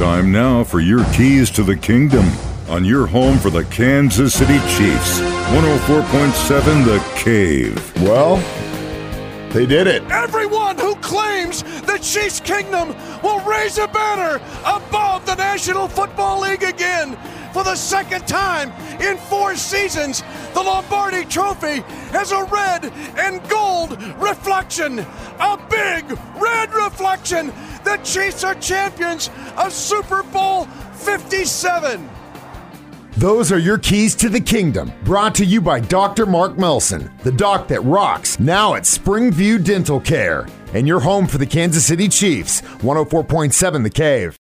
Time now for your keys to the kingdom on your home for the Kansas City Chiefs. 104.7 The Cave. Well, they did it. Everyone who claims the Chiefs Kingdom will raise a banner above the National Football League again. For the second time in four seasons, the Lombardi Trophy has a red and gold reflection. A big red reflection. The Chiefs are champions of Super Bowl 57. Those are your keys to the kingdom. Brought to you by Dr. Mark Melson, the doc that rocks, now at Springview Dental Care. And your home for the Kansas City Chiefs, 104.7 The Cave.